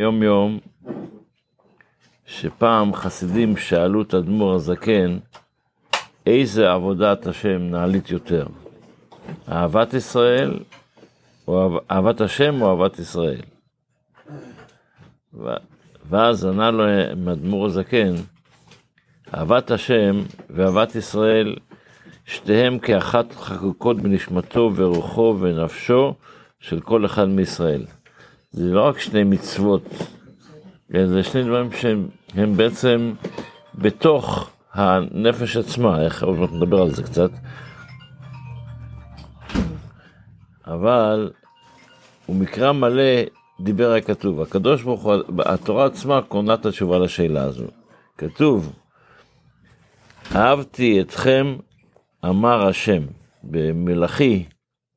יום יום, שפעם חסידים שאלו את אדמו"ר הזקן, איזה עבודת השם נעלית יותר? אהבת ישראל, או אהבת השם או אהבת ישראל? ואז ענה לו אדמו"ר הזקן, אהבת השם ואהבת ישראל, שתיהם כאחת חקוקות בנשמתו ורוחו ונפשו של כל אחד מישראל. זה לא רק שני מצוות, זה שני דברים שהם בעצם בתוך הנפש עצמה, איך עוד מעט נדבר על זה קצת. אבל הוא מקרא מלא דיבר הכתוב. הקדוש ברוך הוא, התורה עצמה קונה את התשובה לשאלה הזו. כתוב, אהבתי אתכם, אמר השם. במלאכי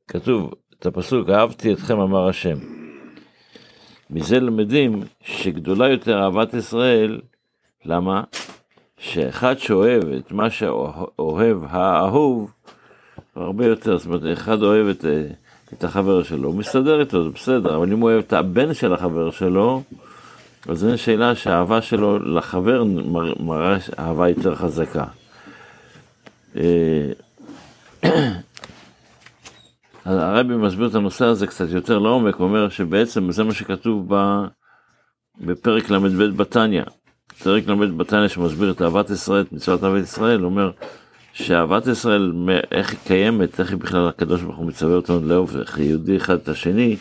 כתוב את הפסוק, אהבתי אתכם, אמר השם. מזה למדים שגדולה יותר אהבת ישראל, למה? שאחד שאוהב את מה שאוהב האהוב, הרבה יותר, זאת אומרת, אחד אוהב את, את החבר שלו, הוא מסתדר איתו, זה בסדר, אבל אם הוא אוהב את הבן של החבר שלו, אז זו שאלה שהאהבה שלו לחבר מראה אהבה יותר חזקה. הרבי מסביר את הנושא הזה קצת יותר לעומק, הוא אומר שבעצם זה מה שכתוב ב, בפרק ל"ב בתניא. פרק ל"ב בתניא שמסביר את אהבת ישראל, את מצוות אהבת ישראל, אומר שאהבת ישראל, איך היא קיימת, איך היא בכלל הקדוש ברוך הוא מצווה אותנו לאהוב יהודי אחד את השני,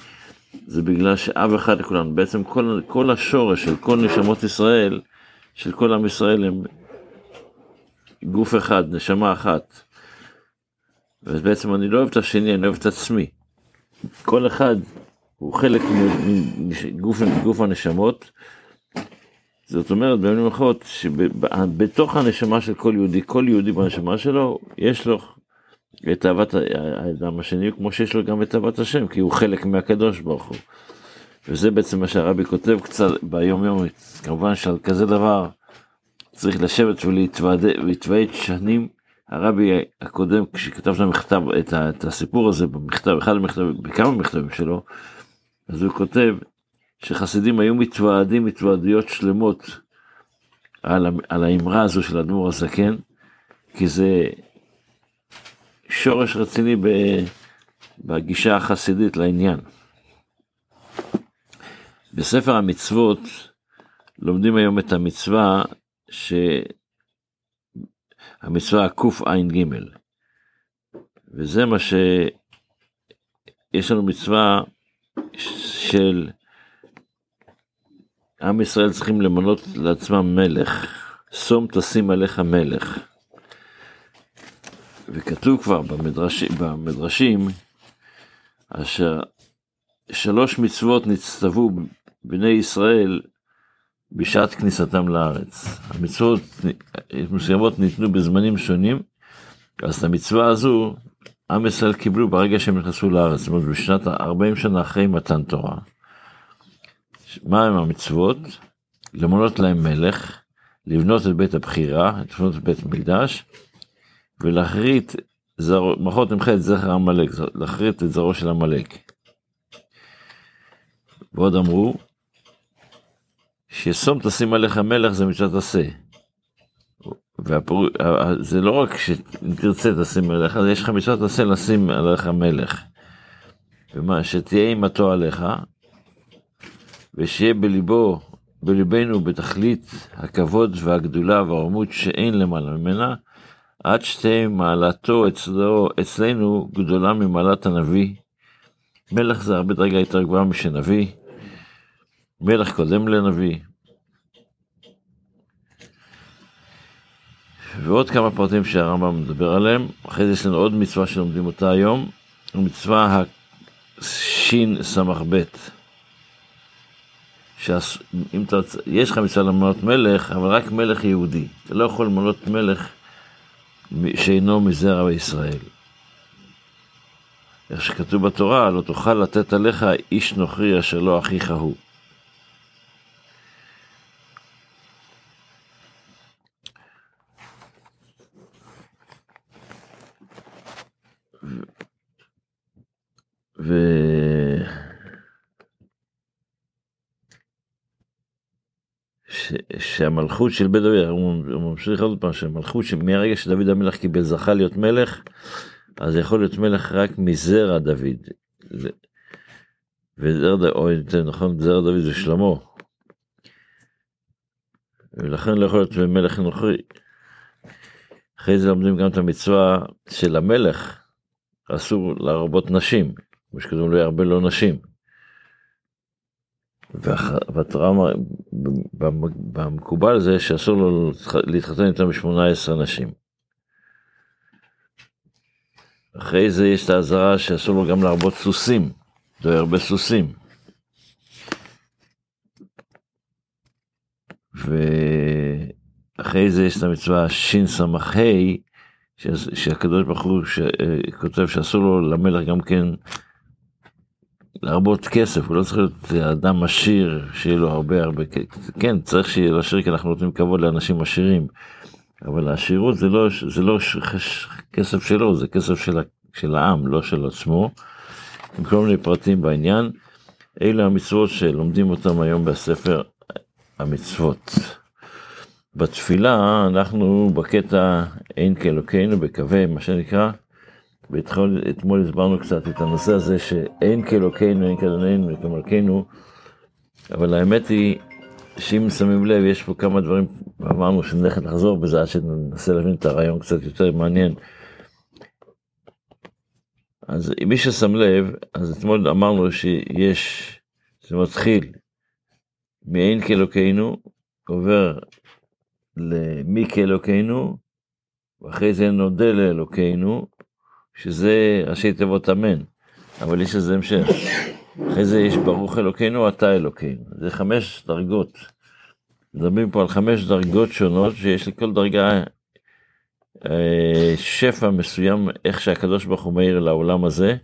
זה בגלל שאב אחד לכולנו. בעצם כל, כל השורש של כל נשמות ישראל, של כל עם ישראל הם גוף אחד, נשמה אחת. ובעצם אני לא אוהב את השני, אני אוהב את עצמי. כל אחד הוא חלק מגוף הנשמות. זאת אומרת, במילים אחרות, שבתוך הנשמה של כל יהודי, כל יהודי בנשמה שלו, יש לו את אהבת האדם השני, כמו שיש לו גם את אהבת השם, כי הוא חלק מהקדוש ברוך הוא. וזה בעצם מה שהרבי כותב קצת ביום יום, כמובן שעל כזה דבר צריך לשבת ולהתוועד שנים. הרבי הקודם, כשכתב שם מכתב, את, את הסיפור הזה במכתב, אחד המכתבים, בכמה מכתבים שלו, אז הוא כותב שחסידים היו מתוועדים התוועדויות שלמות על, על האמרה הזו של אדמו"ר הזקן, כי זה שורש רציני ב, בגישה החסידית לעניין. בספר המצוות לומדים היום את המצווה שהמצווה קע"ג, וזה מה שיש לנו מצווה של עם ישראל צריכים למנות לעצמם מלך, שום תשים עליך מלך. וכתוב כבר במדרש, במדרשים, אשר שלוש מצוות נצטוו בני ישראל בשעת כניסתם לארץ. המצוות מסוימות ניתנו בזמנים שונים, אז את המצווה הזו עם ישראל קיבלו ברגע שהם נכנסו לארץ, זאת אומרת בשנת 40 שנה אחרי מתן תורה. מה הם המצוות? למנות להם מלך, לבנות את בית הבחירה, לבנות את בית המקדש, ולהכרית, מחות נמחה את זכר עמלק, להכרית את זרעו של עמלק. ועוד אמרו, ששום תשים עליך מלך זה מצוות עשה. זה לא רק שאם תרצה תשים עליך, יש לך מצוות עשה לשים עליך מלך. ומה, שתהיה אימתו עליך, ושיהיה בליבו, בליבנו בתכלית הכבוד והגדולה והרמות שאין למעלה ממנה, עד שתהיה מעלתו אצלו, אצלנו גדולה ממעלת הנביא. מלך זה הרבה דרגה יותר גבוהה משנביא. מלך קודם לנביא. ועוד כמה פרטים שהרמב"ם מדבר עליהם. אחרי זה יש לנו עוד מצווה שלומדים אותה היום, מצווה השס"ב. שאם אתה, יש לך מצווה למנות מלך, אבל רק מלך יהודי. אתה לא יכול למנות מלך שאינו מזרע בישראל. איך שכתוב בתורה, לא תוכל לתת עליך איש נוכרי אשר לא אחיך הוא. ו... ש, שהמלכות של בית דוד, הוא ממשיך עוד פעם, שהמלכות שמהרגע שדוד המלך קיבל זכה להיות מלך, אז יכול להיות מלך רק מזרע דוד. וזרע, או יותר נכון, זרע דוד זה שלמה. ולכן לא יכול להיות מלך נוכרי. אחרי זה לומדים גם את המצווה של המלך, אסור להרבות נשים, כמו שכתוב לא ירבה לו נשים. והתורה במקובל זה שאסור לו להתחתן יותר מ-18 נשים. אחרי זה יש את האזהרה שאסור לו גם להרבות סוסים, לא ירבה סוסים. ואחרי זה יש את המצווה שס"ה, שהקדוש ברוך הוא כותב שאסור לו למלך גם כן להרבות כסף, הוא לא צריך להיות אדם עשיר, שיהיה לו הרבה הרבה, כן, צריך שיהיה לו עשיר כי אנחנו נותנים כבוד לאנשים עשירים, אבל העשירות זה לא, זה לא כסף שלו, זה כסף של, של העם, לא של עצמו, עם כל מיני פרטים בעניין. אלה המצוות שלומדים אותם היום בספר המצוות. בתפילה אנחנו בקטע אין כאלוקינו בקווה, מה שנקרא, ואתמול הסברנו קצת את הנושא הזה שאין כאלוקינו, אין כאדוננו, כמלכנו, אבל האמת היא שאם שמים לב, יש פה כמה דברים, אמרנו שנלך לחזור בזה עד שננסה להבין את הרעיון קצת יותר מעניין. אז מי ששם לב, אז אתמול אמרנו שיש, זה מתחיל מאין כאלוקינו, עובר למי כאלוקינו, ואחרי זה נודה לאלוקינו, שזה ראשי תיבות אמן, אבל יש לזה המשך. אחרי זה יש ברוך אלוקינו, אתה אלוקינו. זה חמש דרגות. מדברים פה על חמש דרגות שונות, שיש לכל דרגה אה, שפע מסוים, איך שהקדוש ברוך הוא מאיר לעולם הזה.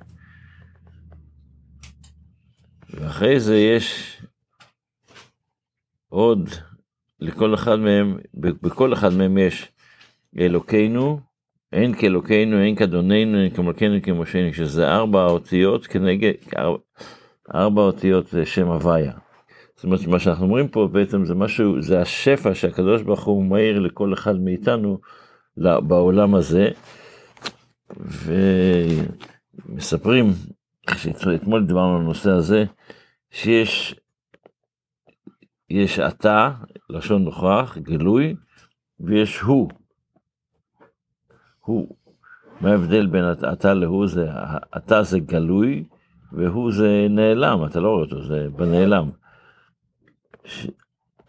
ואחרי זה יש עוד, לכל אחד מהם, בכל אחד מהם יש אלוקינו, אין כאלוקינו, אין כאדוננו, אין כמלכנו, אין שזה ארבע אותיות כנגד, ארבע, ארבע אותיות זה שם הוויה. זאת אומרת, מה שאנחנו אומרים פה בעצם זה משהו, זה השפע שהקדוש ברוך הוא מאיר לכל אחד מאיתנו בעולם הזה. ומספרים, אתמול דיברנו על הנושא הזה, שיש יש אתה, לשון נוכח, גלוי, ויש הוא, הוא. מה ההבדל בין אתה להוא זה, אתה זה גלוי, והוא זה נעלם, אתה לא רואה אותו, זה בנעלם. ש...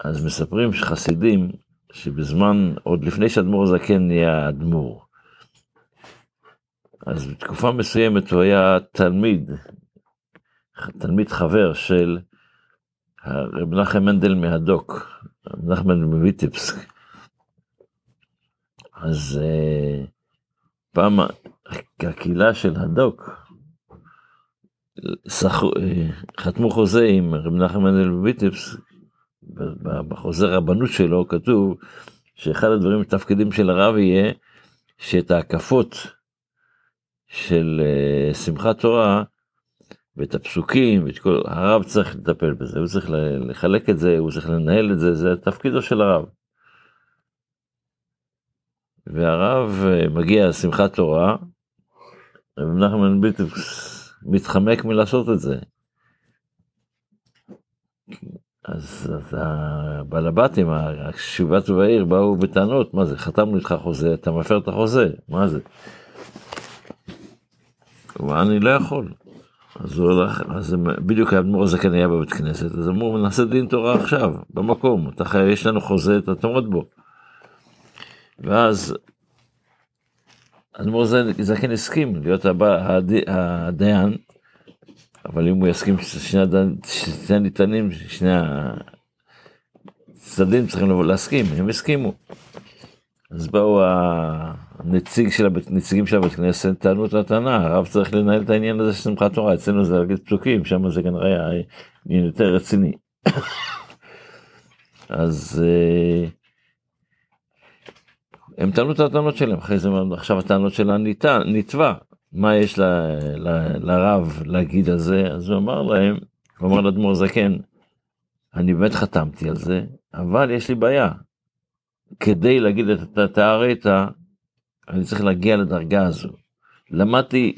אז מספרים שחסידים, שבזמן, עוד לפני שאדמו"ר זקן נהיה אדמו"ר, אז בתקופה מסוימת הוא היה תלמיד, תלמיד חבר של רב מנחם מנדל מהדוק, רב מנדל מוויטבסק. אז uh, פעם הקהילה של הדוק, שח... אה, חתמו חוזה עם רב מנחם מנדל בביטפס, בחוזה רבנות שלו כתוב שאחד הדברים, התפקידים של הרב יהיה שאת ההקפות של uh, שמחת תורה ואת הפסוקים ואת כל, הרב צריך לטפל בזה, הוא צריך לחלק את זה, הוא צריך לנהל את זה, זה תפקידו של הרב. והרב אה, מגיע שמחת תורה, ומנחם בדיוק מתחמק מלעשות את זה. אז, אז הבעל הבתים, השיבת ובעיר, באו בטענות, מה זה, חתמנו איתך חוזה, אתה מפר את החוזה, מה זה? הוא אמר, אני לא יכול. אז הוא הולך, אז בדיוק האדמו"ר הזקן היה בבית כנסת, אז אמרו, נעשה דין תורה עכשיו, במקום, אתה חייב, יש לנו חוזה, אתה תעמוד בו. ואז אדמו"ר זקן הסכים להיות הבא, הד, הדיין, אבל אם הוא יסכים ששני הניתנים, שני הצדדים צריכים להסכים, הם הסכימו. אז באו הנציג של הבית, נציגים של הבית כנסת, טענו את הטענה, הרב צריך לנהל את העניין הזה של שמחת תורה, אצלנו זה להגיד פסוקים, שם זה כנראה עניין יותר רציני. אז uh, הם טענו את הטענות שלהם, אחרי זה עכשיו הטענות שלה נתבע, מה יש ל, ל, לרב להגיד על זה? אז הוא אמר להם, הוא אמר לאדמו"ר זקן, אני באמת חתמתי על זה, אבל יש לי בעיה. כדי להגיד את התארטה, אני צריך להגיע לדרגה הזו. למדתי,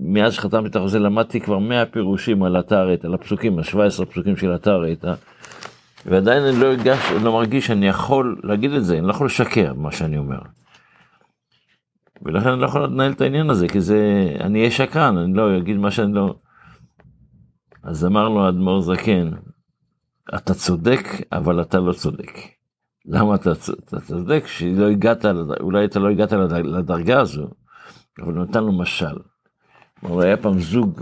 מאז שחתמתי את החוזה, למדתי כבר 100 פירושים על התארטה, על הפסוקים, ה-17 פסוקים של התארטה, ועדיין אני לא, הגש, לא מרגיש שאני יכול להגיד את זה, אני לא יכול לשקר מה שאני אומר. ולכן אני לא יכול לנהל את העניין הזה, כי זה, אני אהיה שקרן, אני לא אגיד מה שאני לא... אז אמר לו אדמו"ר זקן, אתה צודק, אבל אתה לא צודק. למה אתה, אתה צודק? שלא הגעת, אולי אתה לא הגעת לדרגה הזו, אבל נתן לו משל. הוא היה פעם זוג,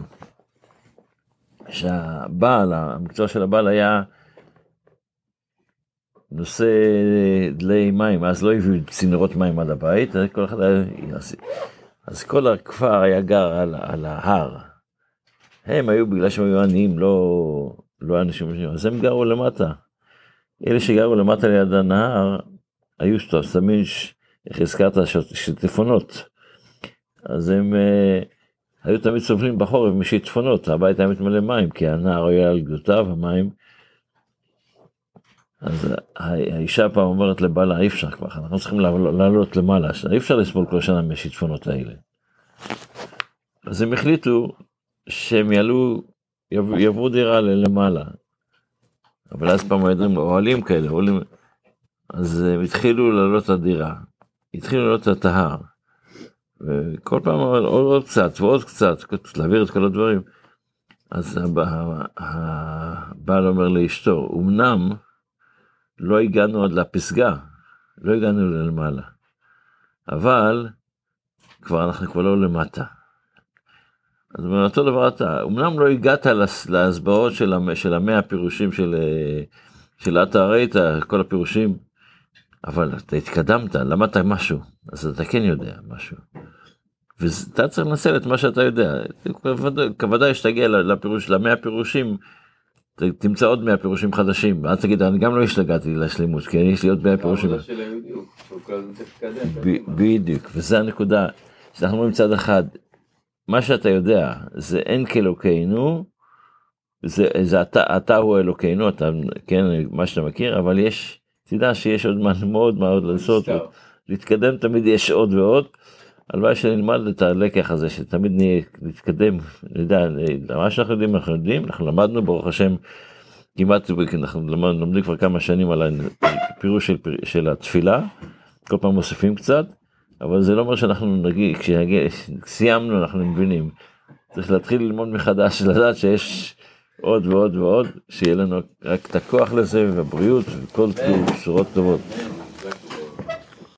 שהבעל, המקצוע של הבעל היה נושא דלי מים, אז לא הביאו צינורות מים עד הבית, כל אחד היה... אז כל הכפר היה גר על, על ההר. הם היו, בגלל שהם היו עניים, לא, לא אנשים, אז הם גרו למטה. אלה שגרו למטה ליד הנהר, היו שמים, איך הזכרת, שיטפונות. אז הם uh, היו תמיד סובלים בחורף משיטפונות, הבית היה מתמלא מים, כי הנהר היה על גדותיו, המים. אז האישה פעם אומרת לבעלה, אי אפשר כבר, אנחנו צריכים לעלות למעלה, אי אפשר לסבול כל שנה מהשיטפונות האלה. אז הם החליטו שהם יעלו, יעברו דירה למעלה. אבל אז פעם היו אוהלים כאלה, אוהלים, אז הם התחילו לעלות את הדירה, התחילו לעלות את ההר. וכל פעם עוד, עוד קצת ועוד קצת, להעביר את כל הדברים. אז הבעל אומר לאשתו, אמנם לא הגענו עד לפסגה, לא הגענו למעלה, אבל כבר אנחנו כבר לא למטה. אז אותו דבר אתה, אמנם לא הגעת להסברות של, של המאה הפירושים של, של אתה ראית, כל הפירושים, אבל אתה התקדמת, למדת משהו, אז אתה כן יודע משהו. ואתה צריך לנצל את מה שאתה יודע. כוודאי שתגיע לפירוש, למאה פירושים, תמצא עוד מאה פירושים חדשים, ואז תגיד, אני גם לא השתגעתי לשלימות, כי יש לי עוד מאה פירושים. בדיוק, וזו הנקודה, שאנחנו אומרים מצד אחד, מה שאתה יודע זה אין כאלוקינו, זה, זה אתה, אתה הוא אלוקינו, אתה, כן, מה שאתה מכיר, אבל יש, תדע שיש עוד מה מאוד מאוד לעשות, להתקדם תמיד יש עוד ועוד. הלוואי שנלמד את הלקח הזה, שתמיד נתקדם, נדע, מה שאנחנו יודעים, אנחנו יודעים, אנחנו למדנו, ברוך השם, כמעט, אנחנו לומדים כבר כמה שנים על הפירוש של, של התפילה, כל פעם מוסיפים קצת, אבל זה לא אומר שאנחנו נגיד, כשסיימנו אנחנו מבינים. צריך להתחיל ללמוד מחדש, לדעת שיש עוד ועוד ועוד, שיהיה לנו רק את הכוח לזה, והבריאות, וכל בשורות טובות.